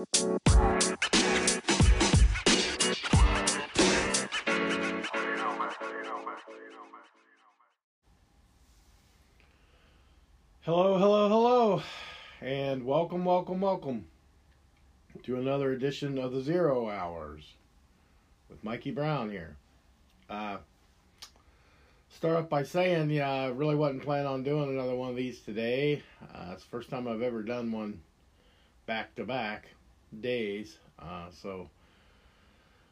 Hello, hello, hello, and welcome, welcome, welcome to another edition of the Zero Hours with Mikey Brown here. Uh, start off by saying, yeah, I really wasn't planning on doing another one of these today. Uh, it's the first time I've ever done one back to back days, uh, so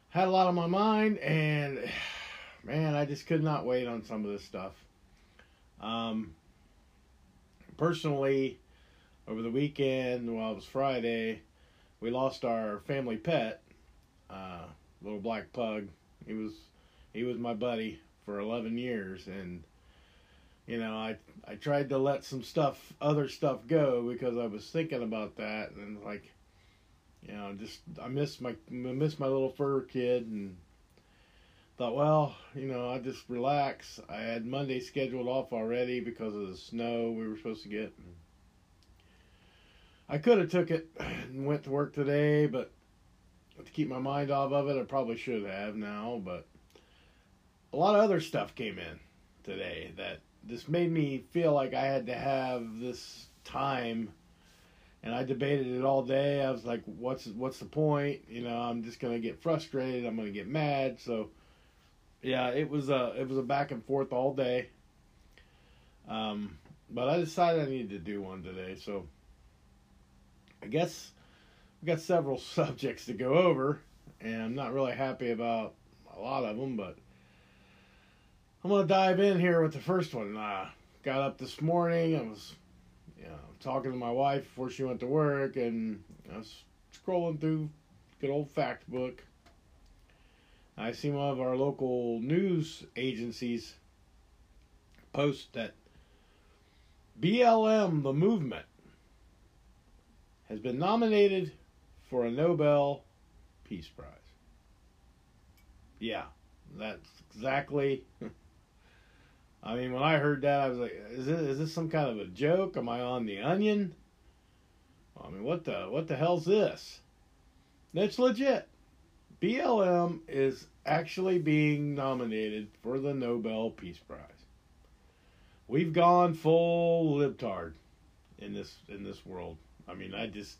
had a lot on my mind, and man, I just could not wait on some of this stuff. Um, personally, over the weekend, well, it was Friday, we lost our family pet, uh, little black pug. He was he was my buddy for 11 years, and you know I I tried to let some stuff, other stuff go because I was thinking about that, and like, you know, just I miss my miss my little fur kid, and thought, well, you know, I just relax. I had Monday scheduled off already because of the snow we were supposed to get. I could have took it and went to work today, but to keep my mind off of it, I probably should have now. But a lot of other stuff came in today that just made me feel like I had to have this time. And I debated it all day. I was like, "What's what's the point? You know, I'm just gonna get frustrated. I'm gonna get mad." So, yeah, it was a it was a back and forth all day. Um, but I decided I needed to do one today. So, I guess we got several subjects to go over, and I'm not really happy about a lot of them, but I'm gonna dive in here with the first one. Uh, got up this morning. I was, you know, talking to my wife before she went to work, and I was scrolling through good old fact book. I see one of our local news agencies post that BLM, the movement, has been nominated for a Nobel Peace Prize. Yeah, that's exactly. I mean, when I heard that, I was like, "Is this is this some kind of a joke? Am I on the Onion? I mean, what the what the hell's this? It's legit. BLM is actually being nominated for the Nobel Peace Prize. We've gone full libtard in this in this world. I mean, I just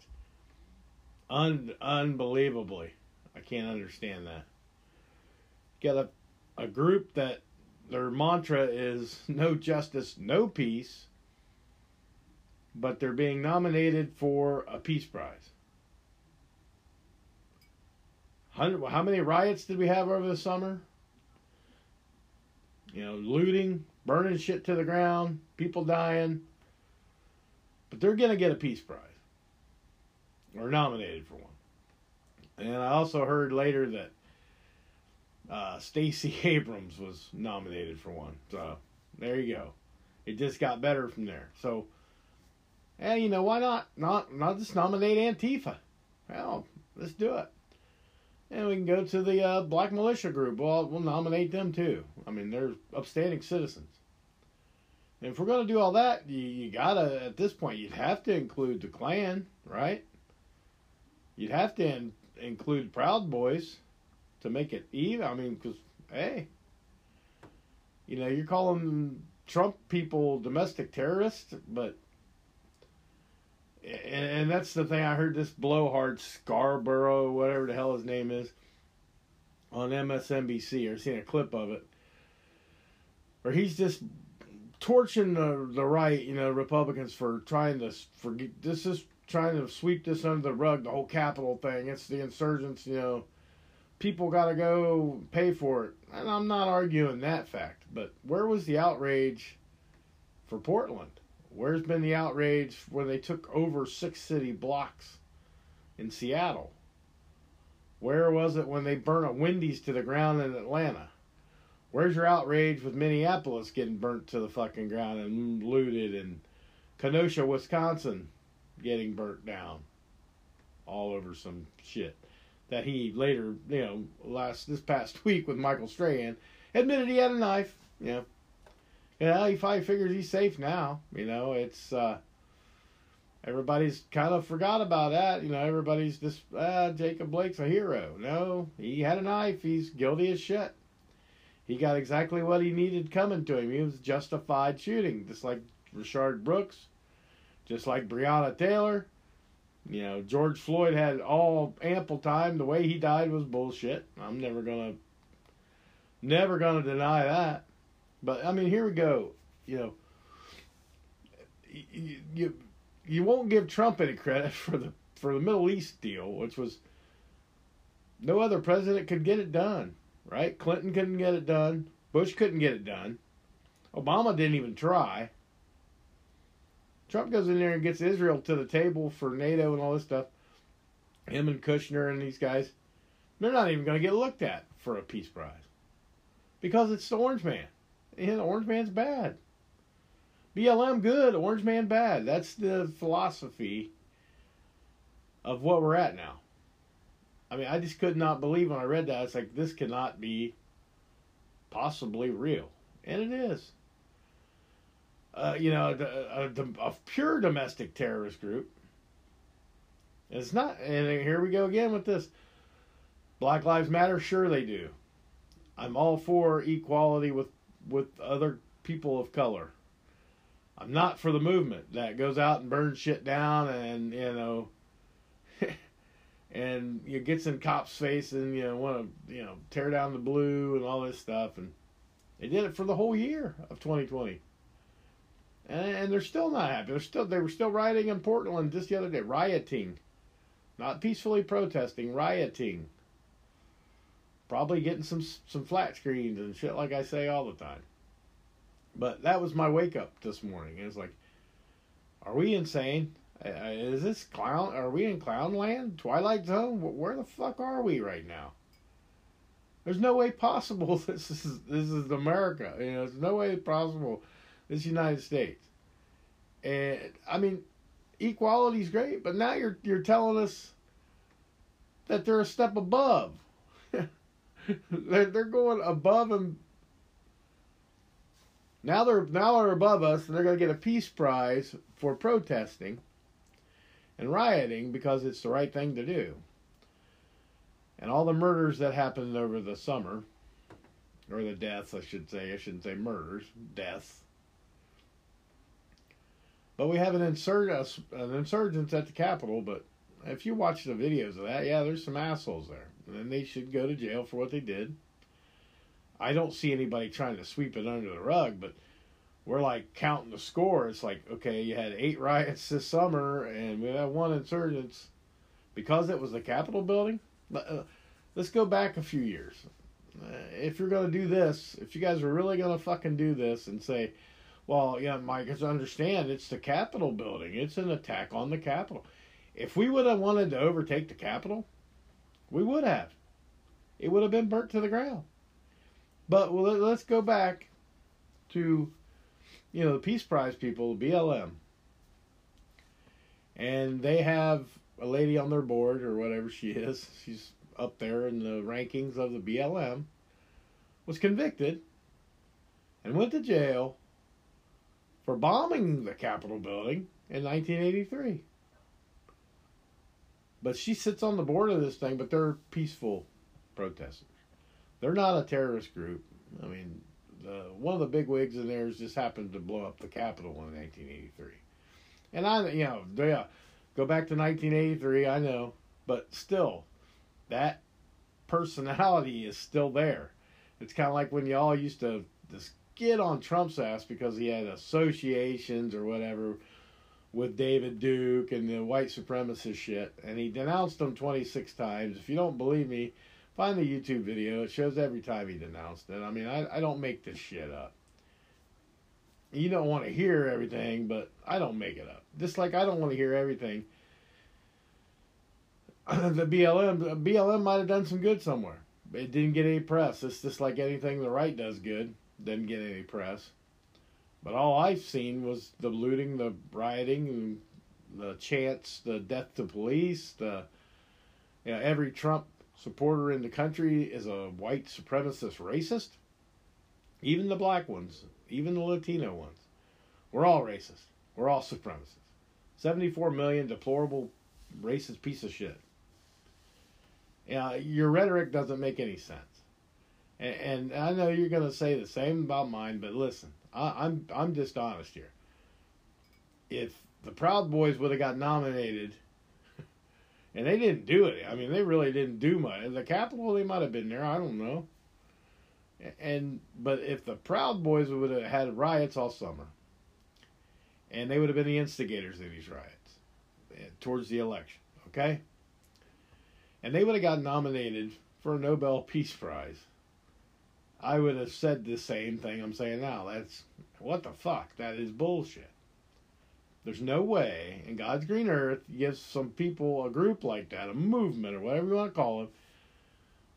un unbelievably, I can't understand that. Got a a group that their mantra is no justice, no peace, but they're being nominated for a peace prize. How many riots did we have over the summer? You know, looting, burning shit to the ground, people dying. But they're going to get a peace prize or nominated for one. And I also heard later that uh, Stacey Abrams was nominated for one. So there you go. It just got better from there. So, hey, you know why not? Not not just nominate Antifa. Well, let's do it. And we can go to the uh, Black Militia Group. Well, we'll nominate them too. I mean, they're upstanding citizens. And if we're going to do all that, you, you gotta, at this point, you'd have to include the Klan, right? You'd have to in, include Proud Boys to make it even. I mean, because, hey, you know, you're calling Trump people domestic terrorists, but and, and that's the thing. I heard this blowhard Scarborough, whatever the hell his name is, on MSNBC or seen a clip of it, where he's just torching the the right, you know, Republicans for trying to for this is trying to sweep this under the rug, the whole Capitol thing. It's the insurgents, you know. People got to go pay for it, and I'm not arguing that fact. But where was the outrage for Portland? Where's been the outrage when they took over six city blocks in Seattle? Where was it when they burnt a Wendy's to the ground in Atlanta? Where's your outrage with Minneapolis getting burnt to the fucking ground and looted and Kenosha, Wisconsin getting burnt down all over some shit that he later, you know, last this past week with Michael Strahan admitted he had a knife. You know, yeah, he probably figures he's safe now. You know, it's uh, everybody's kind of forgot about that. You know, everybody's just ah, Jacob Blake's a hero. No, he had a knife. He's guilty as shit. He got exactly what he needed coming to him. He was justified shooting, just like Rayshard Brooks, just like Breonna Taylor. You know, George Floyd had all ample time. The way he died was bullshit. I'm never gonna, never gonna deny that. But I mean, here we go. You know, you, you you won't give Trump any credit for the for the Middle East deal, which was no other president could get it done, right? Clinton couldn't get it done. Bush couldn't get it done. Obama didn't even try. Trump goes in there and gets Israel to the table for NATO and all this stuff. Him and Kushner and these guys, they're not even going to get looked at for a peace prize because it's the Orange Man. And Orange Man's bad. BLM good, Orange Man bad. That's the philosophy of what we're at now. I mean, I just could not believe when I read that. It's like this cannot be possibly real, and it is. Uh, you know, a, a, a, pure domestic terrorist group. It's not, and here we go again with this. Black Lives Matter, sure they do. I'm all for equality with with other people of color. I'm not for the movement that goes out and burns shit down and you know and you gets in cops' face and you know want to you know tear down the blue and all this stuff and they did it for the whole year of 2020 and, and they're still not happy they're still they were still rioting in Portland just the other day rioting not peacefully protesting rioting probably getting some some flat screens and shit like I say all the time but that was my wake up this morning. It was like, are we insane? Uh, uh, is this clown? Are we in clown land? Twilight Zone? Where the fuck are we right now? There's no way possible this is this is America. You know, there's no way possible this United States. And I mean, equality is great, but now you're you're telling us that they're a step above. they're they're going above and now they're now they're above us, and they're going to get a peace prize for protesting and rioting because it's the right thing to do. And all the murders that happened over the summer, or the deaths, I should say, I shouldn't say murders, deaths. But we have an, insur- an insurgents at the Capitol, but if you watch the videos of that, yeah, there's some assholes there. And they should go to jail for what they did. I don't see anybody trying to sweep it under the rug, but we're like counting the score. It's like, okay, you had eight riots this summer, and we had one insurgents because it was the Capitol building. Uh, let's go back a few years. Uh, if you're going to do this, if you guys are really going to fucking do this and say, well, yeah, Mike, I understand it's the Capitol building, it's an attack on the Capitol. If we would have wanted to overtake the Capitol, we would have. It would have been burnt to the ground. But well, let's go back to, you know, the Peace Prize people, BLM. And they have a lady on their board or whatever she is. She's up there in the rankings of the BLM. Was convicted and went to jail for bombing the Capitol building in 1983. But she sits on the board of this thing, but they're peaceful protesters. They're not a terrorist group. I mean, the, one of the big wigs in there just happened to blow up the Capitol in 1983. And I, you know, yeah, go back to 1983, I know, but still, that personality is still there. It's kind of like when y'all used to just get on Trump's ass because he had associations or whatever with David Duke and the white supremacist shit, and he denounced them 26 times. If you don't believe me, Find the YouTube video. It shows every time he denounced it. I mean, I, I don't make this shit up. You don't want to hear everything, but I don't make it up. Just like I don't want to hear everything. the BLM BLM might have done some good somewhere. It didn't get any press. It's just like anything the right does good, didn't get any press. But all I've seen was the looting, the rioting, the chants, the death to police, the you know, every Trump supporter in the country is a white supremacist racist, even the black ones, even the Latino ones, we're all racist. We're all supremacists. 74 million deplorable racist piece of shit. Yeah, your rhetoric doesn't make any sense. And, I know you're going to say the same about mine, but listen, I, I'm I'm just honest here. If the Proud Boys would have got nominated, and they didn't do it. I mean, they really didn't do much. The Capitol, they might have been there. I don't know. And but if the Proud Boys would have had riots all summer, and they would have been the instigators of these riots eh, towards the election, okay? And they would have got nominated for a Nobel Peace Prize. I would have said the same thing I'm saying now. That's what the fuck? That is bullshit. There's no way in God's green earth gives some people a group like that, a movement or whatever you want to call it,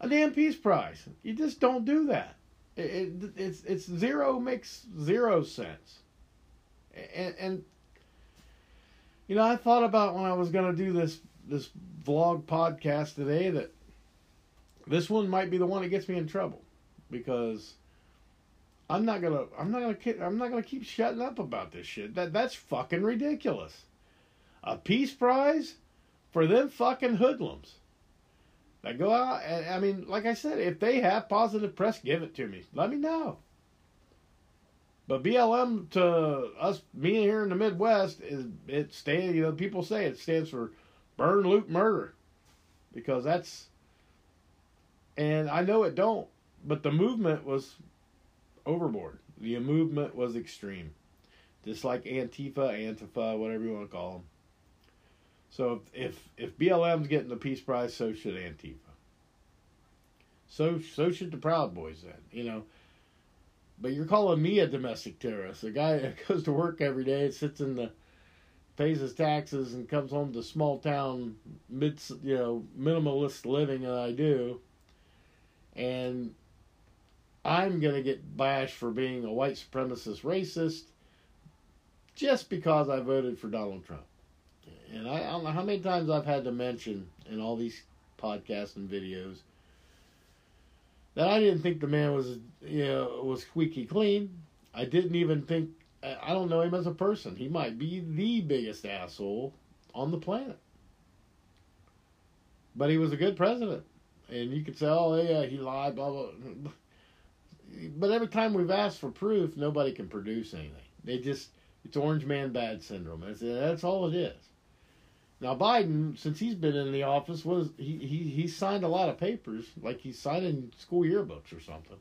a damn peace prize. You just don't do that. It, it, it's it's zero makes zero sense. And, and you know, I thought about when I was going to do this this vlog podcast today that this one might be the one that gets me in trouble because I'm not gonna I'm not gonna I'm not gonna keep shutting up about this shit. That that's fucking ridiculous. A peace prize for them fucking hoodlums that go out and I mean, like I said, if they have positive press, give it to me. Let me know. But BLM to us, me here in the Midwest, is it stands. You know, people say it stands for burn, loot, murder, because that's. And I know it don't, but the movement was overboard. The movement was extreme, just like Antifa, Antifa, whatever you want to call them. So if if, if BLM's getting the Peace Prize, so should Antifa. So so should the Proud Boys then. You know. But you're calling me a domestic terrorist, a guy that goes to work every day, sits in the pays his taxes and comes home to small town mid you know minimalist living that I do and I'm going to get bashed for being a white supremacist racist just because I voted for Donald Trump. And I, I don't know how many times I've had to mention in all these podcasts and videos that I didn't think the man was you know was squeaky clean. I didn't even think I don't know him as a person. He might be the biggest asshole on the planet. But he was a good president. And you could say, oh, yeah, he lied, blah, blah. But every time we've asked for proof, nobody can produce anything. They just, it's orange man bad syndrome. That's, that's all it is. Now Biden, since he's been in the office, was he, he he signed a lot of papers, like he's signing school yearbooks or something.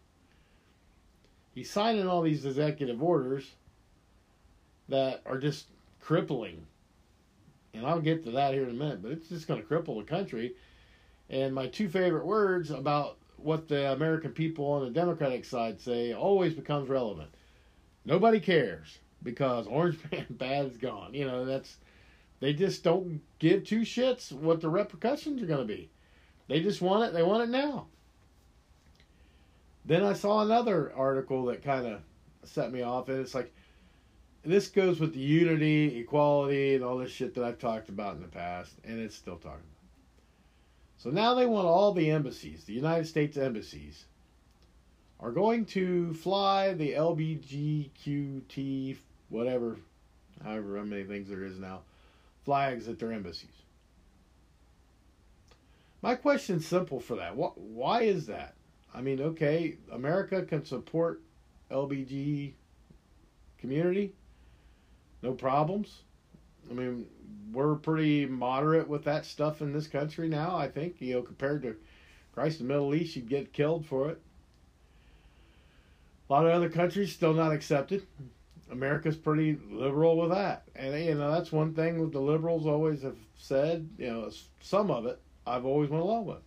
He's signing all these executive orders that are just crippling. And I'll get to that here in a minute, but it's just going to cripple the country. And my two favorite words about what the American people on the Democratic side say always becomes relevant. Nobody cares because Orange Man Bad is gone. You know, that's they just don't give two shits what the repercussions are going to be. They just want it. They want it now. Then I saw another article that kind of set me off, and it's like this goes with the unity, equality, and all this shit that I've talked about in the past, and it's still talking about. So now they want all the embassies, the United States embassies, are going to fly the LBGQT, whatever, however many things there is now, flags at their embassies. My question's simple for that. Why is that? I mean, okay, America can support LBG community, no problems. I mean, we're pretty moderate with that stuff in this country now. I think you know compared to Christ, the Middle East, you'd get killed for it. A lot of other countries still not accepted. America's pretty liberal with that, and you know that's one thing the liberals always have said. You know, some of it I've always went along with.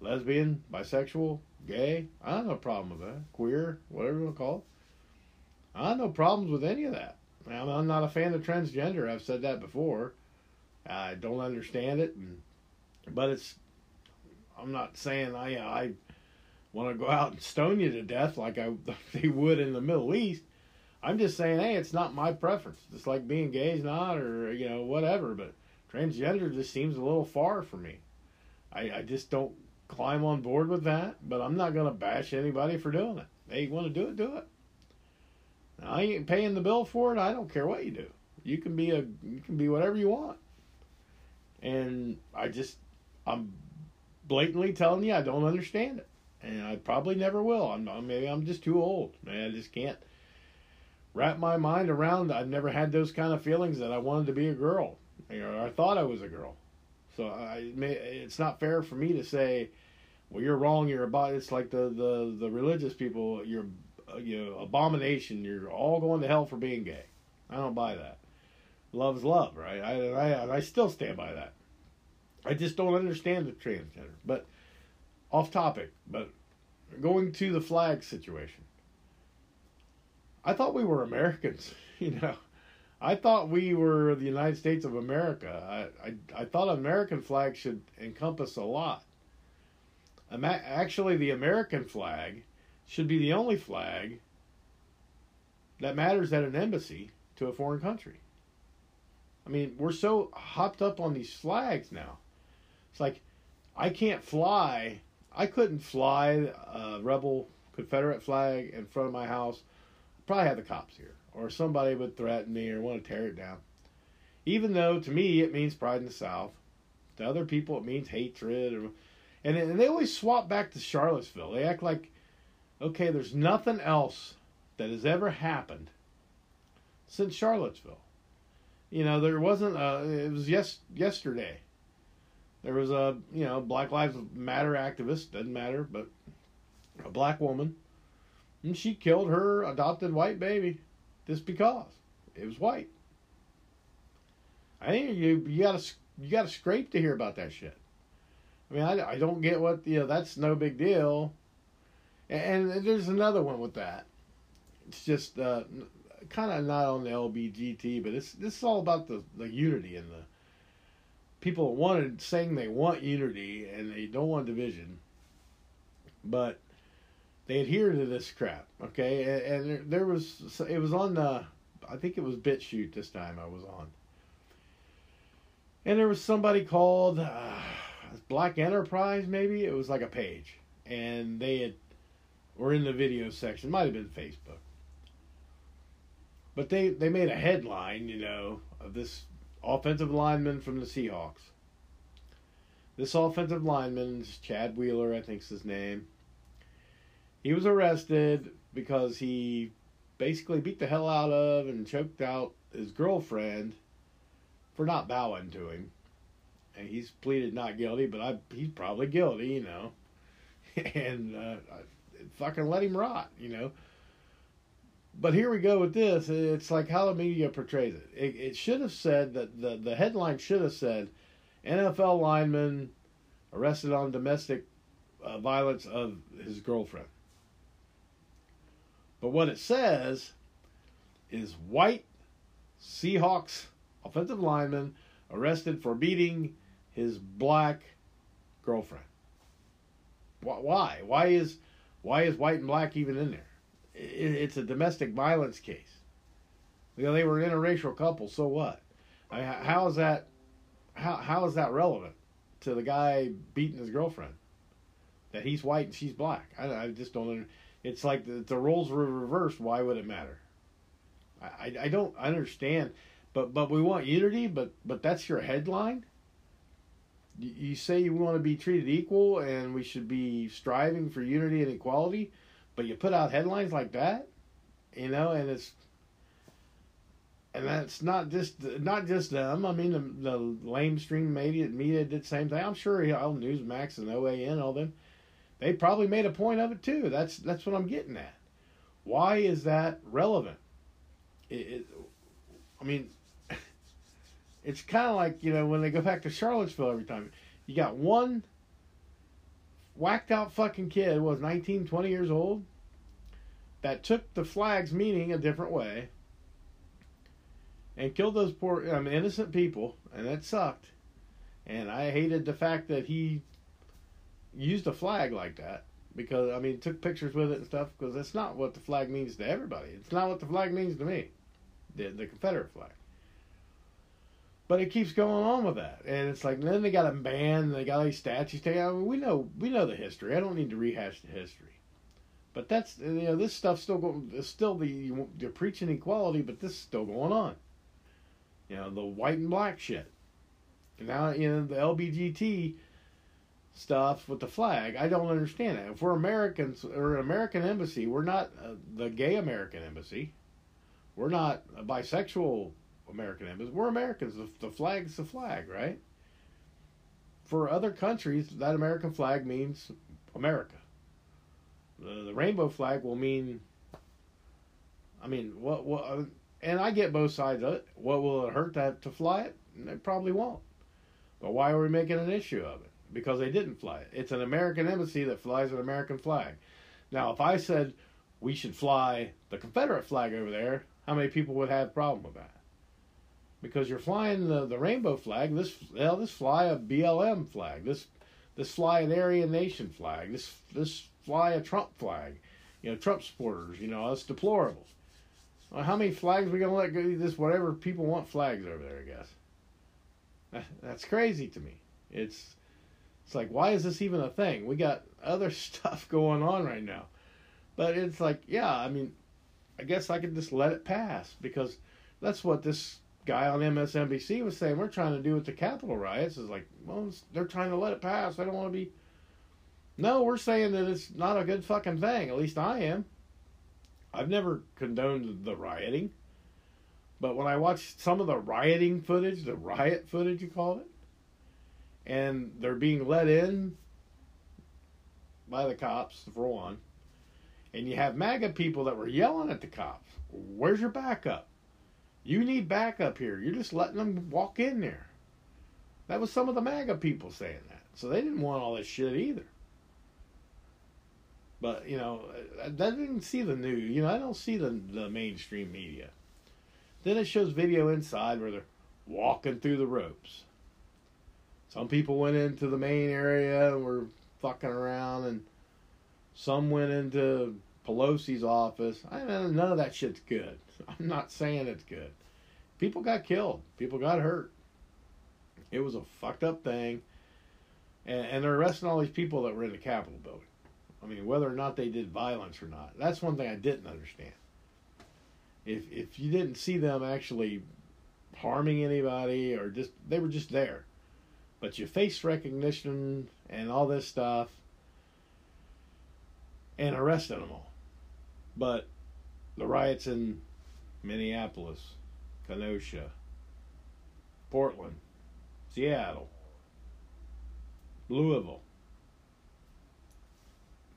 Lesbian, bisexual, gay, I don't have no problem with that. Queer, whatever you want to call it. I have no problems with any of that. I'm not a fan of transgender. I've said that before. I don't understand it, and, but it's. I'm not saying I I want to go out and stone you to death like I they would in the Middle East. I'm just saying, hey, it's not my preference. It's like being gay is not, or you know, whatever. But transgender just seems a little far for me. I I just don't climb on board with that. But I'm not gonna bash anybody for doing it. They want to do it, do it. I ain't paying the bill for it. I don't care what you do. You can be a you can be whatever you want. And I just I'm blatantly telling you I don't understand it, and I probably never will. I'm maybe I'm just too old. Man, I just can't wrap my mind around. I've never had those kind of feelings that I wanted to be a girl, or I thought I was a girl. So I it's not fair for me to say, well, you're wrong. You're a about. It's like the the the religious people. You're Uh, you know abomination. You're all going to hell for being gay. I don't buy that. Love's love, right? I I I still stand by that. I just don't understand the transgender. But off topic, but going to the flag situation. I thought we were Americans, you know. I thought we were the United States of America. I, I, I thought American flag should encompass a lot. Actually, the American flag should be the only flag that matters at an embassy to a foreign country. I mean, we're so hopped up on these flags now. It's like I can't fly. I couldn't fly a rebel Confederate flag in front of my house. Probably have the cops here, or somebody would threaten me or want to tear it down. Even though to me it means pride in the South, to other people it means hatred, or, and and they always swap back to Charlottesville. They act like, okay, there's nothing else that has ever happened since Charlottesville. You know, there wasn't a, it was yes yesterday. There was a, you know, Black Lives Matter activist, doesn't matter, but a black woman, and she killed her adopted white baby just because it was white. I think you you got to you got to scrape to hear about that shit. I mean, I, I don't get what you know. That's no big deal. And, and there's another one with that. It's just uh, kind of not on the LBGT, but it's this is all about the the unity and the people wanted saying they want unity and they don't want division, but they adhere to this crap. Okay, and, and there was it was on the I think it was BitChute this time I was on, and there was somebody called uh, Black Enterprise maybe it was like a page, and they had were in the video section might have been Facebook but they, they made a headline, you know, of this offensive lineman from the Seahawks. This offensive lineman, Chad Wheeler, I think's his name. He was arrested because he basically beat the hell out of and choked out his girlfriend for not bowing to him. And he's pleaded not guilty, but I, he's probably guilty, you know. and uh, fucking let him rot, you know. But here we go with this. It's like how the media portrays it. It, it should have said that the, the headline should have said NFL lineman arrested on domestic uh, violence of his girlfriend. But what it says is white Seahawks offensive lineman arrested for beating his black girlfriend. Why? Why is why is white and black even in there? it's a domestic violence case. You know, they were an interracial couple, so what? I mean, how is that? How how is that relevant to the guy beating his girlfriend? That he's white and she's black. I, I just don't. It's like the, the roles were reversed. Why would it matter? I, I, I don't understand. But but we want unity. But but that's your headline. You, say you want to be treated equal and we should be striving for unity and equality but you put out headlines like that, you know, and it's and that's not just not just them. I mean, the, the lamestream media media did the same thing. I'm sure all Newsmax and OAN, all them, they probably made a point of it too. That's that's what I'm getting at. Why is that relevant? It, it I mean, it's kind of like you know when they go back to Charlottesville every time. You got one whacked out fucking kid was 19, 20 years old that took the flag's meaning a different way and killed those poor innocent people, and that sucked. And I hated the fact that he used a flag like that because I mean took pictures with it and stuff because that's not what the flag means to everybody. It's not what the flag means to me, the the Confederate flag. But it keeps going on with that, and it's like then they got a ban, they got these statues taken. I mean, we know we know the history. I don't need to rehash the history. But that's you know this stuff's still going. Still the you're preaching equality, but this is still going on. You know, the white and black shit. And now, you know, the LBGT stuff with the flag, I don't understand it. If we're Americans or an American embassy, we're not uh, the gay American embassy. We're not a bisexual American embassy. We're Americans. The, the flag's the flag, right? For other countries, that American flag means America. The, the rainbow flag will mean. I mean, what what? Uh, and I get both sides of it. What will it hurt to to fly it? It probably won't. But why are we making an issue of it? Because they didn't fly it. It's an American embassy that flies an American flag. Now, if I said we should fly the Confederate flag over there, how many people would have a problem with that? Because you're flying the, the rainbow flag. This hell, this fly a BLM flag. This this fly an Aryan Nation flag. This this fly a Trump flag. You know, Trump supporters. You know, that's deplorable. Well, how many flags are we gonna let go? This whatever people want flags over there. I guess that's crazy to me. It's it's like why is this even a thing? We got other stuff going on right now, but it's like yeah. I mean, I guess I could just let it pass because that's what this guy on MSNBC was saying. We're trying to do with the Capitol riots. Is like, well, they're trying to let it pass. I don't want to be. No, we're saying that it's not a good fucking thing. At least I am. I've never condoned the rioting. But when I watched some of the rioting footage, the riot footage, you call it, and they're being let in by the cops, for one, and you have MAGA people that were yelling at the cops, Where's your backup? You need backup here. You're just letting them walk in there. That was some of the MAGA people saying that. So they didn't want all this shit either. But, you know, I didn't see the news. You know, I don't see the, the mainstream media. Then it shows video inside where they're walking through the ropes. Some people went into the main area and were fucking around, and some went into Pelosi's office. I mean, none of that shit's good. I'm not saying it's good. People got killed. People got hurt. It was a fucked up thing. And, and they're arresting all these people that were in the Capitol building. I mean, whether or not they did violence or not. That's one thing I didn't understand. If if you didn't see them actually harming anybody or just they were just there. But your face recognition and all this stuff and arresting them all. But the riots in Minneapolis, Kenosha, Portland, Seattle, Louisville.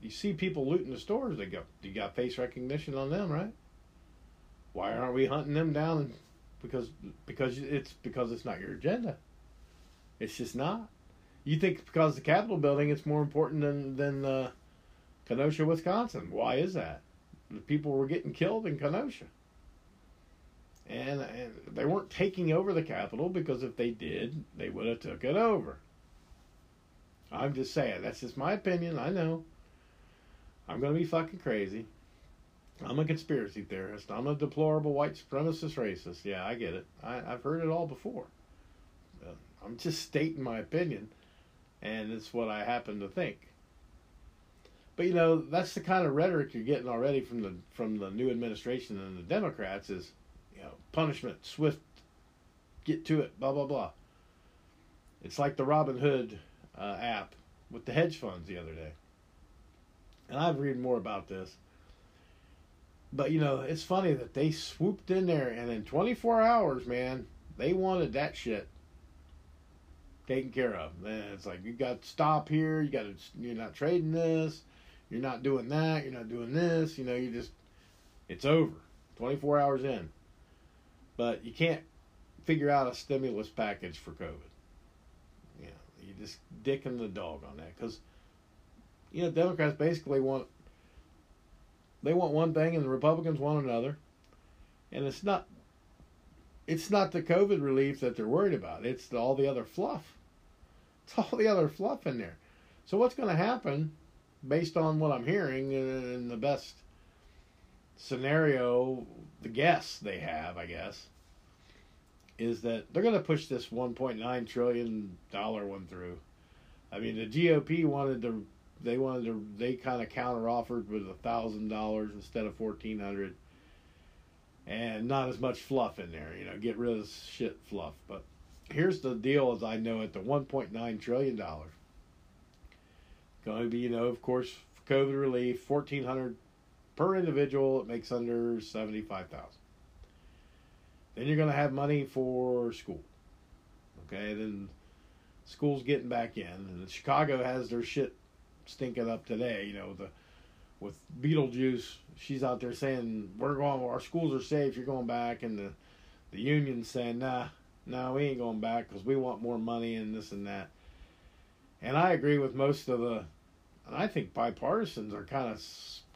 You see people looting the stores. They got you got face recognition on them, right? Why aren't we hunting them down? Because because it's because it's not your agenda. It's just not. You think because the Capitol building, it's more important than than uh, Kenosha, Wisconsin. Why is that? The people were getting killed in Kenosha and, they weren't taking over the Capitol because if they did, they would have took it over. I'm just saying that's just my opinion. I know. I'm gonna be fucking crazy. I'm a conspiracy theorist. I'm a deplorable white supremacist racist. Yeah, I get it. I, have heard it all before. Uh, I'm just stating my opinion, and it's what I happen to think. But you know, that's the kind of rhetoric you're getting already from the from the new administration and the Democrats is you know, punishment, swift, get to it, blah blah blah. It's like the Robinhood uh, app with the hedge funds the other day, and I've read more about this. But you know, it's funny that they swooped in there, and in 24 hours, man, they wanted that shit taken care of. Man, it's like you got to stop here. You got to. You're not trading this. You're not doing that. You're not doing this. You know, you just. It's over. 24 hours in. But you can't figure out a stimulus package for COVID. You know, you just dicking the dog on that because you know Democrats basically want they want one thing and the Republicans want another, and it's not it's not the COVID relief that they're worried about. It's the, all the other fluff. It's all the other fluff in there. So what's going to happen, based on what I'm hearing, and the best scenario, the guess they have, I guess, is that they're going to push this 1.9 trillion dollar one through. I mean, the GOP wanted to, they wanted to, they kind of counter offered with a thousand dollars instead of fourteen hundred. and not as much fluff in there. You know, get rid of shit fluff. But here's the deal, as I know it: the 1.9 trillion dollars going to be, you know, of course, COVID relief, 1,400 per individual. It makes under 75,000. Then you're going to have money for school. Okay, then school's getting back in, and Chicago has their shit stinking up today. You know the with Beetlejuice, she's out there saying we're going, our schools are safe. You're going back, and the the union saying nah, no, nah, we ain't going back because we want more money and this and that. And I agree with most of the, and I think bipartisans are kind of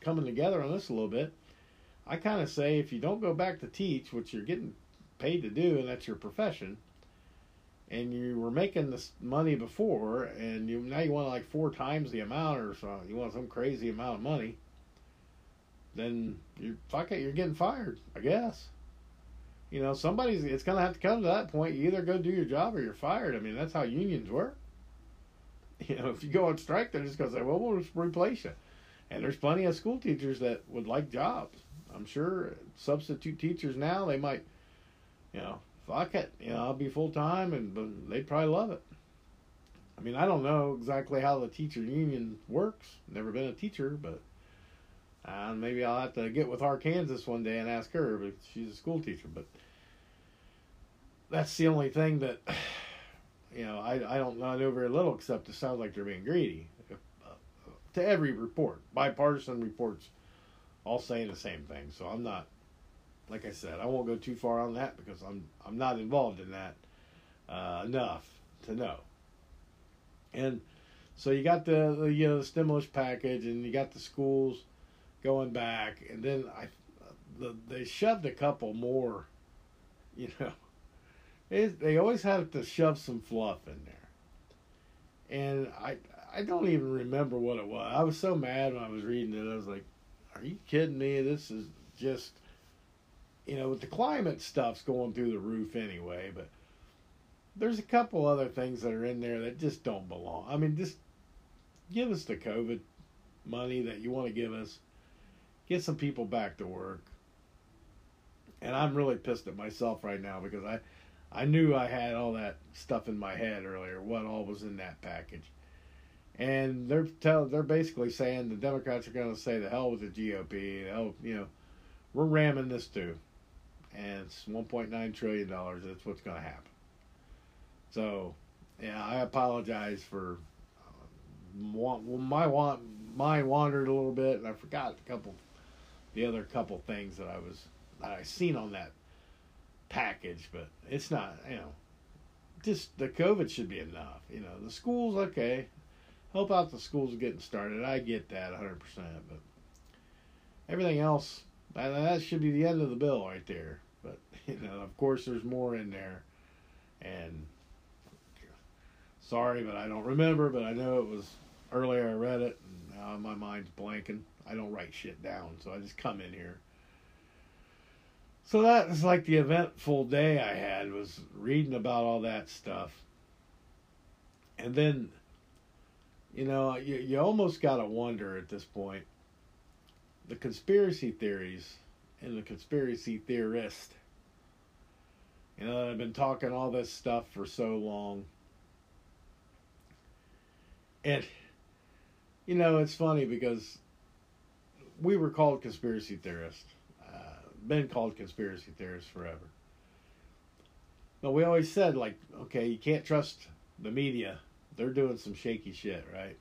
coming together on this a little bit. I kind of say if you don't go back to teach, which you're getting paid to do, and that's your profession, and you were making this money before, and you now you want like four times the amount or so, you want some crazy amount of money, then you fuck it, you're getting fired, I guess. You know, somebody's it's gonna have to come to that point. You either go do your job or you're fired. I mean, that's how unions work. You know, if you go on strike, they're just gonna say, "Well, we'll just replace you." And there's plenty of school teachers that would like jobs. I'm sure substitute teachers now they might, you know, fuck it, you know, I'll be full time, and they'd probably love it. I mean, I don't know exactly how the teacher union works. Never been a teacher, but uh, maybe I'll have to get with Arkansas one day and ask her. But she's a school teacher. But that's the only thing that you know I I don't know very little except it sounds like they're being greedy. To every report, bipartisan reports, all saying the same thing. So I'm not like I said, I won't go too far on that because I'm I'm not involved in that uh, enough to know. And so you got the, the, you know the stimulus package, and you got the schools going back, and then I the, they shoved a couple more. You know, it, they always have to shove some fluff in there, and I I don't even remember what it was. I was so mad when I was reading it. I was like, "Are you kidding me? This is just." you know, with the climate stuff's going through the roof anyway, but there's a couple other things that are in there that just don't belong. I mean, just give us the COVID money that you want to give us. Get some people back to work. And I'm really pissed at myself right now because I I knew I had all that stuff in my head earlier, what all was in that package. And they're tell they're basically saying the Democrats are going to say the hell with the GOP, hell, you know, we're ramming this through, and it's 1.9 trillion dollars. That's what's going to happen. So, yeah, I apologize for uh, my want mind wandered a little bit, and I forgot a couple, the other couple things that I was that I seen on that package, but it's not, you know, just the COVID should be enough. You know, the schools okay, help out the schools getting started. I get that 100, percent but everything else that should be the end of the bill right there. But you know, of course, there's more in there, and sorry, but I don't remember. But I know it was earlier. I read it, and now my mind's blanking. I don't write shit down, so I just come in here. So that is like the eventful day I had was reading about all that stuff. And then, you know, you, you almost got to wonder at this point the conspiracy theories and the conspiracy theorist. You know, I've been talking all this stuff for so long. And, you know, it's funny because we were called conspiracy theorists, uh, been called conspiracy theorists forever. But we always said, like, okay, you can't trust the media. They're doing some shaky shit, right?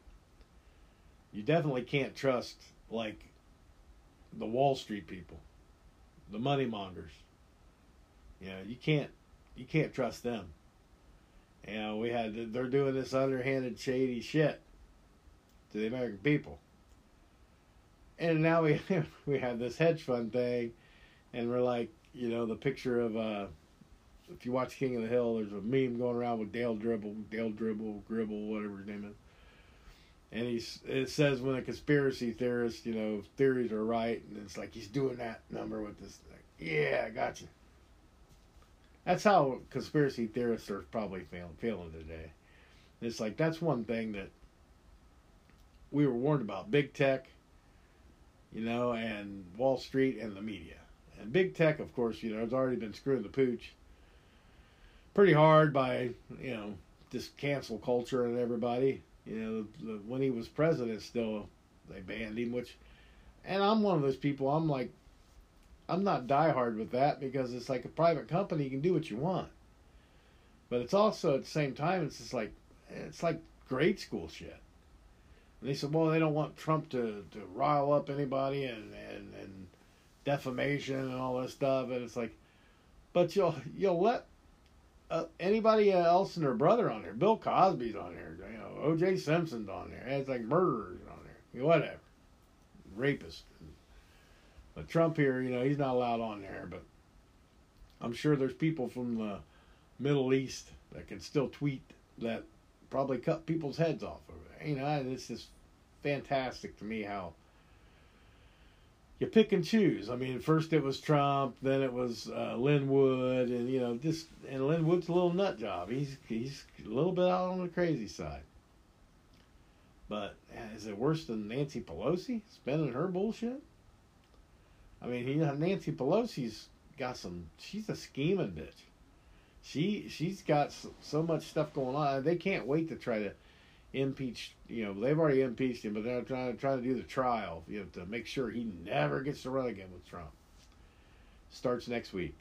You definitely can't trust, like, the Wall Street people the money mongers. You know, you can't you can't trust them. You know, we had they're doing this underhanded, shady shit to the American people. And now we we have this hedge fund thing, and we're like, you know, the picture of uh, if you watch King of the Hill, there's a meme going around with Dale Dribble, Dale Dribble, Gribble, whatever his name is and he's it says when a conspiracy theorist, you know, theories are right, and it's like he's doing that number with this. Like, yeah, I got you. That's how conspiracy theorists are probably feeling feeling today. It's like that's one thing that we were warned about: big tech, you know, and Wall Street and the media. And big tech, of course, you know, has already been screwing the pooch pretty hard by you know this cancel culture and everybody. You know, the, the, when he was president, still they banned him, which, and I'm one of those people. I'm like, I'm not diehard with that because it's like a private company. You can do what you want, but it's also at the same time, it's just like, it's like grade school shit. And they said, well, they don't want Trump to, to rile up anybody and, and, and defamation and all this stuff. And it's like, but you'll you'll let uh, anybody else and their brother on there. Bill Cosby's on there. You know, O.J. Simpson's on there. It's like murderers on there. Whatever, rapist. But Trump here, you know, he's not allowed on there. But I'm sure there's people from the Middle East that can still tweet that probably cut people's heads off over there. You know, it's just fantastic to me how you pick and choose. I mean, first it was Trump, then it was uh, Lin Wood, and you know, just and Lin Wood's a little nut job. He's he's a little bit out on the crazy side. But is it worse than Nancy Pelosi spending her bullshit? I mean, Nancy Pelosi's got some. She's a scheming bitch. She she's got so, so much stuff going on. They can't wait to try to impeach. You know, they've already impeached him, but they're trying to try to do the trial. You know, to make sure he never gets to run again with Trump. Starts next week.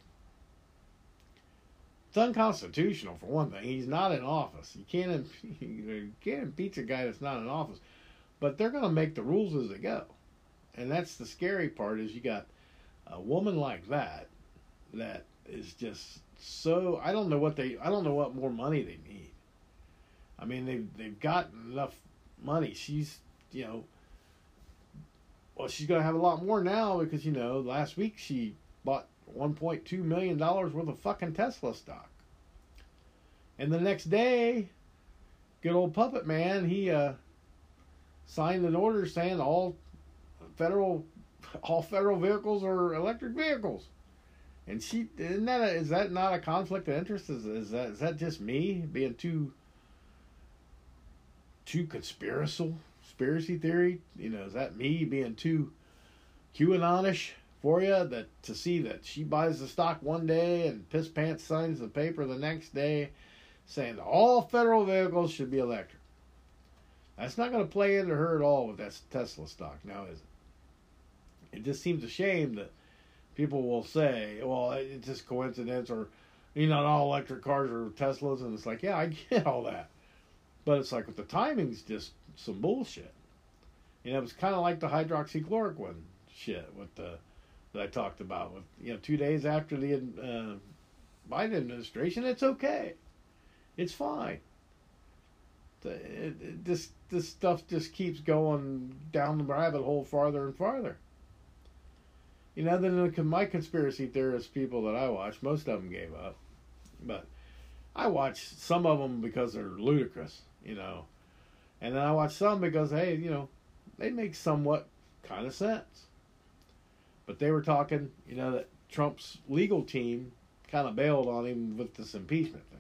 It's unconstitutional for one thing. He's not in office. You can't you can't impeach a guy that's not in office. But they're going to make the rules as they go, and that's the scary part. Is you got a woman like that that is just so. I don't know what they. I don't know what more money they need I mean, they've they've got enough money. She's you know, well, she's gonna have a lot more now because you know last week she bought 1.2 million dollars worth of fucking Tesla stock, and the next day, good old puppet man, he uh, signed an order saying all federal all federal vehicles are electric vehicles. And she isn't that a, is that not a conflict of interest? Is, is that is that just me being too too conspiracy conspiracy theory? You know, is that me being too QAnonish for you? That to see that she buys the stock one day and piss pants signs the paper the next day, saying all federal vehicles should be electric. That's not going to play into her at all with that Tesla stock now, is it? It just seems a shame that people will say, "Well, it's just coincidence," or you know, all electric cars are Teslas, and it's like, yeah, I get all that. But it's like with the timing's just some bullshit. You know, it was kind of like the hydroxychloroquine shit with the that I talked about. With you know, two days after the uh, Biden administration, it's okay, it's fine. The, it, it, this this stuff just keeps going down the rabbit hole farther and farther. You know, then the, my conspiracy theorist people that I watch, most of them gave up, but I watch some of them because they're ludicrous you know. And then I watch some because hey, you know, they make somewhat kind of sense. But they were talking, you know, that Trump's legal team kind of bailed on him with this impeachment thing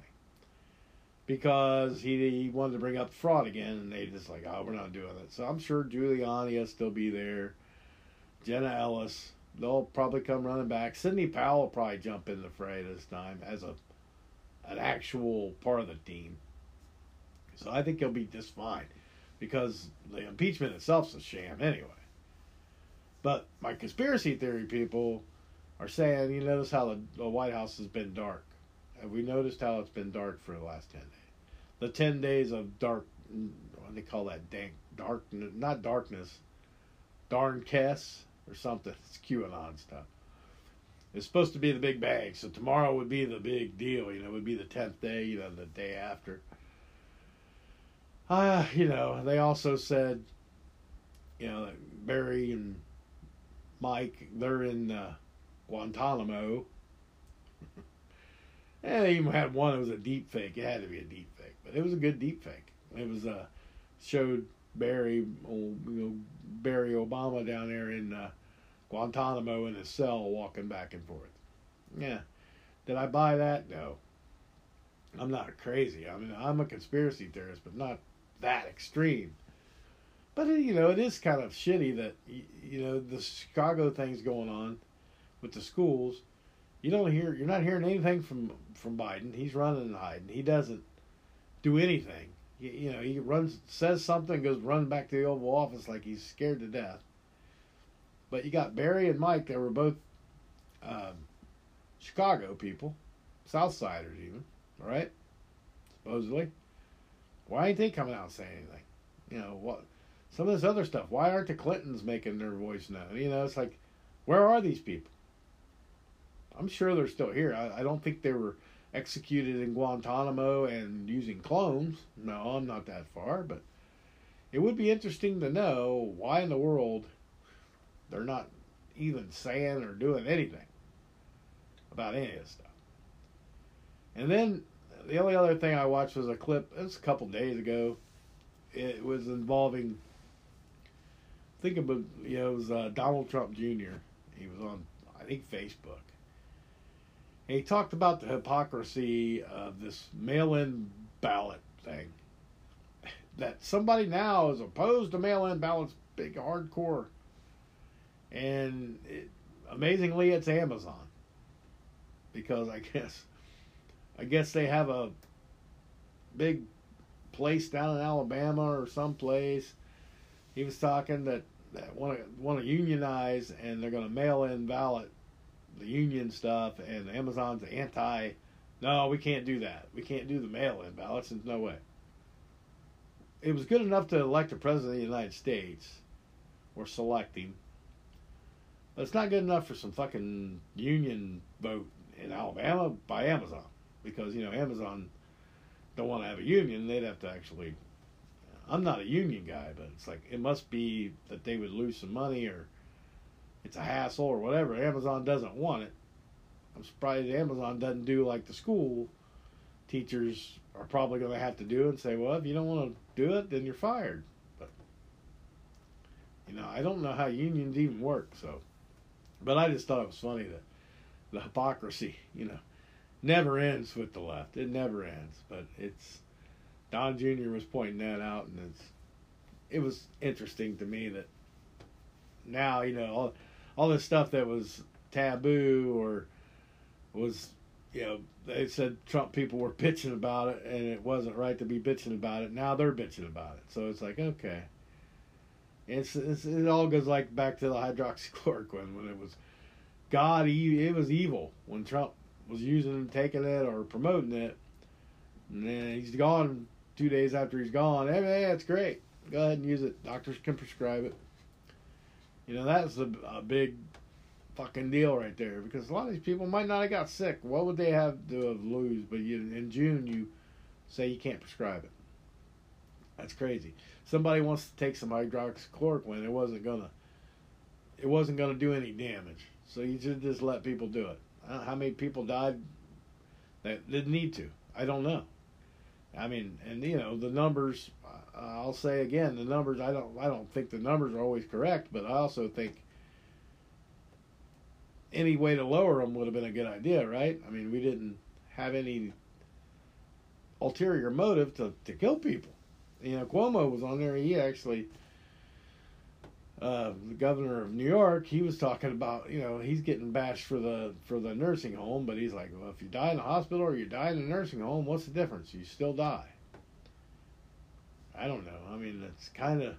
because he, he wanted to bring up fraud again, and they just like, oh, we're not doing it. So I'm sure Giuliani will still be there, Jenna Ellis, they'll probably come running back. Sidney Powell will probably jump in the fray this time as a an actual part of the team. So I think he'll be just fine because the impeachment itself's a sham anyway. But my conspiracy theory people are saying, you notice how the, the White House has been dark. Have we noticed how it's been dark for the last 10 days? The 10 days of dark, what do they call that? Dank, dark, not darkness, darn Kess or something. It's QAnon stuff. It's supposed to be the big bang, so tomorrow would be the big deal. You know, it would be the 10th day, you know, the day after uh, you know, they also said, you know, Barry and Mike, they're in uh, Guantanamo. and they even had one that was a deep fake. It had to be a deep fake, but it was a good deep fake. It was uh, showed Barry, old, you know, Barry Obama down there in uh, Guantanamo in his cell walking back and forth. Yeah. Did I buy that? No. I'm not crazy. I mean, I'm a conspiracy theorist, but not that extreme. But you know, it is kind of shitty that you know the Chicago thing's going on with the schools. You don't hear you're not hearing anything from from Biden. He's running and hiding. He doesn't do anything. You, you know, he runs says something, goes run back to the Oval Office like he's scared to death. But you got Barry and Mike that were both um, Chicago people, Southsiders even, all right? Supposedly. Why ain't they coming out and saying anything? You know what? Some of this other stuff. Why aren't the Clintons making their voice known? You know, it's like, where are these people? I'm sure they're still here. I, I don't think they were executed in Guantanamo and using clones. No, I'm not that far, but it would be interesting to know why in the world they're not even saying or doing anything about any of this stuff. And then the only other thing I watched was a clip. It was a couple days ago. It was involving. Think about you know it was uh, Donald Trump Jr. He was on I think Facebook. And he talked about the hypocrisy of this mail-in ballot thing. That somebody now is opposed to mail-in ballots, big hardcore. And it, amazingly, it's Amazon because I guess I guess they have a big place down in Alabama or someplace. He was talking that that want to want to unionize and they're going to mail in ballot the union stuff and Amazon's anti. No, we can't do that. We can't do the mail in ballots. There's no way. It was good enough to elect a president of the United States or select him. But it's not good enough for some fucking union vote in Alabama by Amazon because you know Amazon don't want to have a union. They'd have to actually. I'm not a union guy, but it's like it must be that they would lose some money or it's a hassle or whatever. Amazon doesn't want it. I'm surprised Amazon doesn't do like the school teachers are probably going to have to do and say, well, if you don't want to do it, then you're fired. But you know, I don't know how unions even work. So, but I just thought it was funny that the hypocrisy, you know, never ends with the left. It never ends. But it's Don Jr. was pointing that out, and it's it was interesting to me that now you know all all this stuff that was taboo or was you know they said Trump people were bitching about it and it wasn't right to be bitching about it. Now they're bitching about it. So it's like okay. It's, it's it all goes like back to the hydroxychloroquine when it was God. It was evil when Trump was using and taking it or promoting it. And then he's gone two days after he's gone. Hey, hey, that's great. Go ahead and use it. Doctors can prescribe it. You know, that's a, a big fucking deal right there because a lot of these people might not have got sick. What would they have to have lose? But you, in June, you say you can't prescribe it. That's crazy. Somebody wants to take some hydroxychloroquine. It wasn't gonna. It wasn't gonna do any damage. So you should just let people do it. How many people died that didn't need to. I don't know. I mean, and you know the numbers. Uh, I'll say again, the numbers. I don't. I don't think the numbers are always correct, but I also think any way to lower them would have been a good idea, right? I mean, we didn't have any ulterior motive to to kill people. You know, Cuomo was on there. He actually uh, the governor of New York, he was talking about, you know, he's getting bashed for the for the nursing home, but he's like, well, if you die in the hospital or you die in a nursing home, what's the difference? You still die. I don't know. I mean, it's kind of,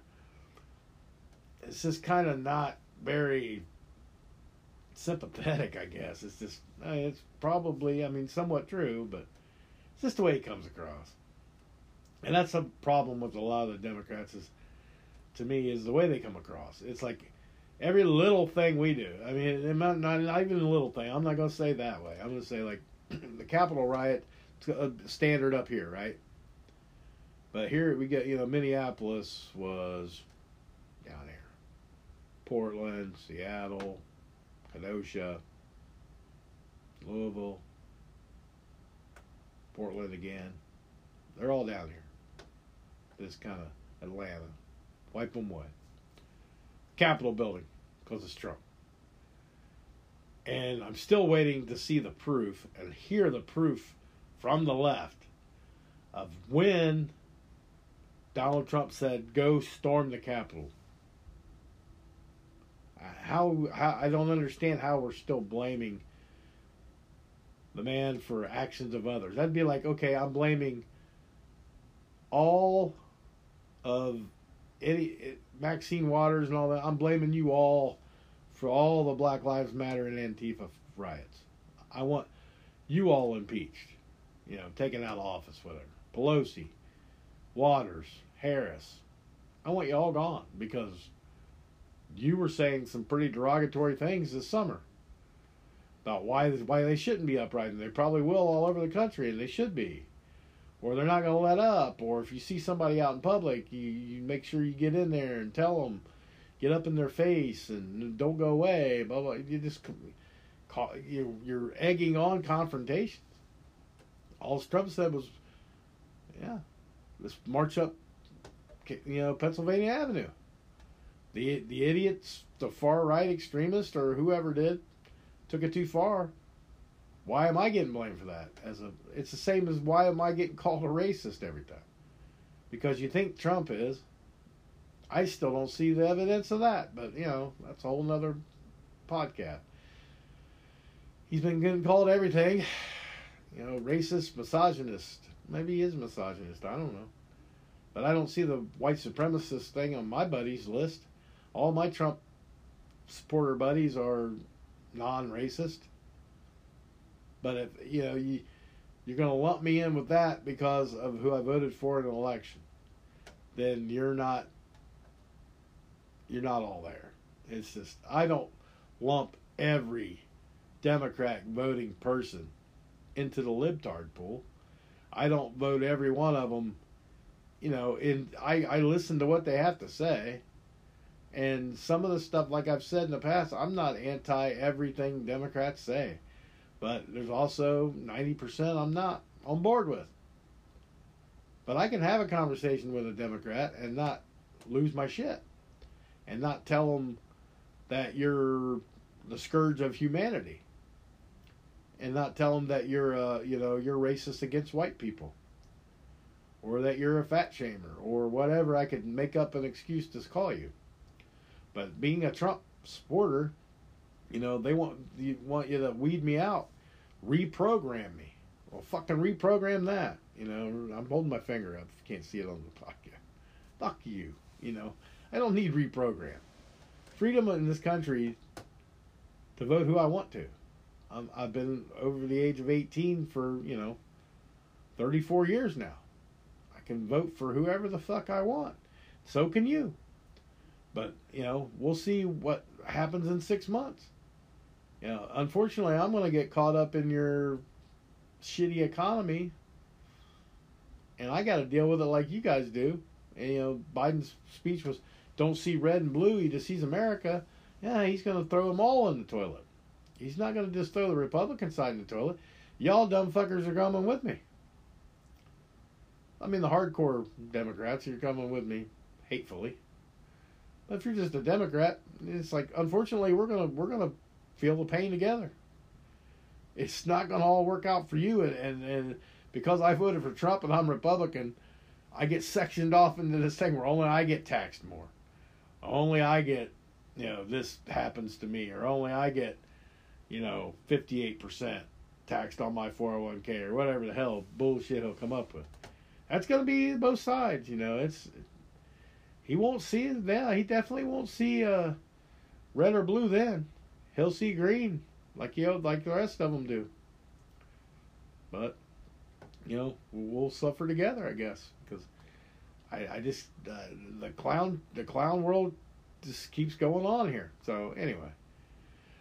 it's just kind of not very sympathetic, I guess. It's just, it's probably, I mean, somewhat true, but it's just the way it comes across. And that's a problem with a lot of the Democrats is to me is the way they come across. It's like every little thing we do. I mean, not, not, not even a little thing. I'm not going to say that way. I'm going to say like the Capitol riot standard up here, right? But here we get, you know, Minneapolis was down here. Portland, Seattle, Kenosha, Louisville, Portland again. They're all down here. This kind of Atlanta. Wipe them away. Capitol building, because it's Trump. And I'm still waiting to see the proof and hear the proof from the left of when Donald Trump said, go storm the Capitol. Uh, how, how I don't understand how we're still blaming the man for actions of others. That'd be like, okay, I'm blaming all of any Maxine Waters and all that. I'm blaming you all for all the Black Lives Matter and Antifa riots. I want you all impeached, you know, taken out of office, whatever. Pelosi, Waters, Harris. I want you all gone because you were saying some pretty derogatory things this summer about why why they shouldn't be uprising. They probably will all over the country, and they should be, or they're not going to let up. Or if you see somebody out in public, you, you make sure you get in there and tell them, get up in their face and don't go away. Blah blah. You just call, you're, you're egging on confrontations. All Trump said was, yeah, let's march up, you know, Pennsylvania Avenue. The the idiots, the far right extremists, or whoever did, took it too far. Why am I getting blamed for that? As a, it's the same as why am I getting called a racist every time? Because you think Trump is. I still don't see the evidence of that, but you know that's a whole nother podcast. He's been getting called everything, you know, racist, misogynist. Maybe he is misogynist. I don't know, but I don't see the white supremacist thing on my buddies list. All my Trump supporter buddies are non-racist. But if you know you you're going to lump me in with that because of who I voted for in an election, then you're not you're not all there. It's just I don't lump every Democrat voting person into the libtard pool. I don't vote every one of them. You know, in I I listen to what they have to say. And some of the stuff, like I've said in the past, I'm not anti everything Democrats say. But there's also 90% I'm not on board with. But I can have a conversation with a Democrat and not lose my shit. And not tell them that you're the scourge of humanity. And not tell them that you're, uh, you know, you're racist against white people. Or that you're a fat shamer. Or whatever I could make up an excuse to call you. But being a Trump supporter, you know, they want you want you to weed me out, reprogram me. Well, fucking reprogram that. You know, I'm holding my finger up. Can't see it on the podcast. Fuck you. You know, I don't need reprogram. Freedom in this country to vote who I want to. I'm, I've been over the age of 18 for you know 34 years now. I can vote for whoever the fuck I want. So can you. But you know, we'll see what happens in six months. You know, unfortunately, I'm going to get caught up in your shitty economy, and I got to deal with it like you guys do. And you know, Biden's speech was, "Don't see red and blue; he just sees America." Yeah, he's going to throw them all in the toilet. He's not going to just throw the Republican side in the toilet. Y'all dumb fuckers are coming with me. I mean, the hardcore Democrats are coming with me hatefully. But if you're just a Democrat, it's like unfortunately we're gonna we're gonna feel the pain together. It's not gonna all work out for you, and and, and because I voted for Trump and I'm Republican, I get sectioned off into this thing where only I get taxed more, only I get, you know, this happens to me, or only I get, you know, fifty eight percent taxed on my 401k or whatever the hell bullshit he'll come up with. That's going to be both sides, you know. It's he won't see it then. He definitely won't see uh, red or blue then. He'll see green, like you know, like the rest of them do. But you know, we'll suffer together, I guess, because I, I just uh, the clown the clown world just keeps going on here. So anyway,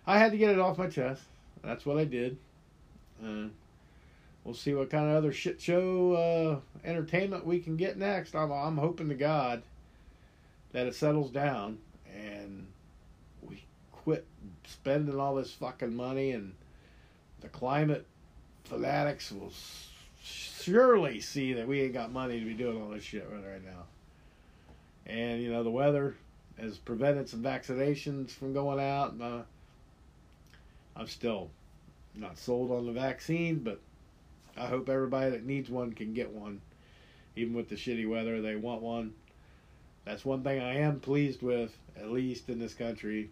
I had to get it off my chest. That's what I did. Uh, we'll see what kind of other shit show uh, entertainment we can get next. I'm I'm hoping to God that it settles down and we quit spending all this fucking money and the climate fanatics will surely see that we ain't got money to be doing all this shit right now. And you know the weather has prevented some vaccinations from going out. And, uh, I'm still not sold on the vaccine, but I hope everybody that needs one can get one. Even with the shitty weather, they want one. That's one thing I am pleased with, at least in this country.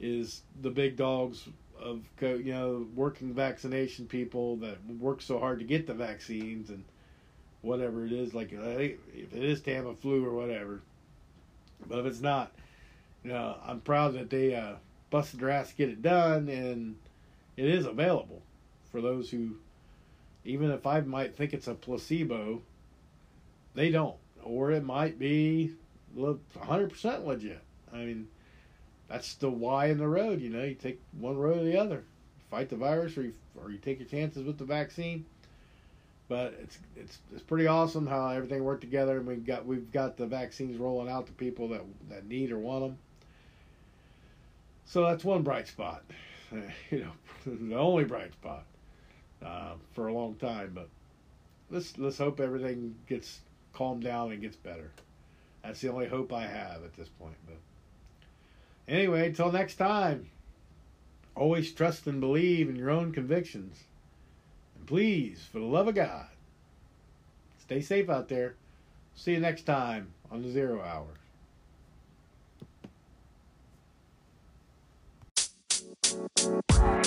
Is the big dogs of you know working vaccination people that work so hard to get the vaccines and whatever it is like if it is Tamiflu or whatever. But if it's not you know I'm proud that they uh, busted their ass to get it done and it is available for those who even if I might think it's a placebo they don't. Or it might be 100% legit. I mean that's the why in the road. You know, you take one road or the other, fight the virus, or you, or you take your chances with the vaccine. But it's it's it's pretty awesome how everything worked together, and we got we've got the vaccines rolling out to people that that need or want them. So that's one bright spot, you know, the only bright spot uh, for a long time. But let's let's hope everything gets calmed down and gets better. That's the only hope I have at this point. But Anyway, till next time, always trust and believe in your own convictions. And please, for the love of God, stay safe out there. See you next time on the Zero Hour. Thank you.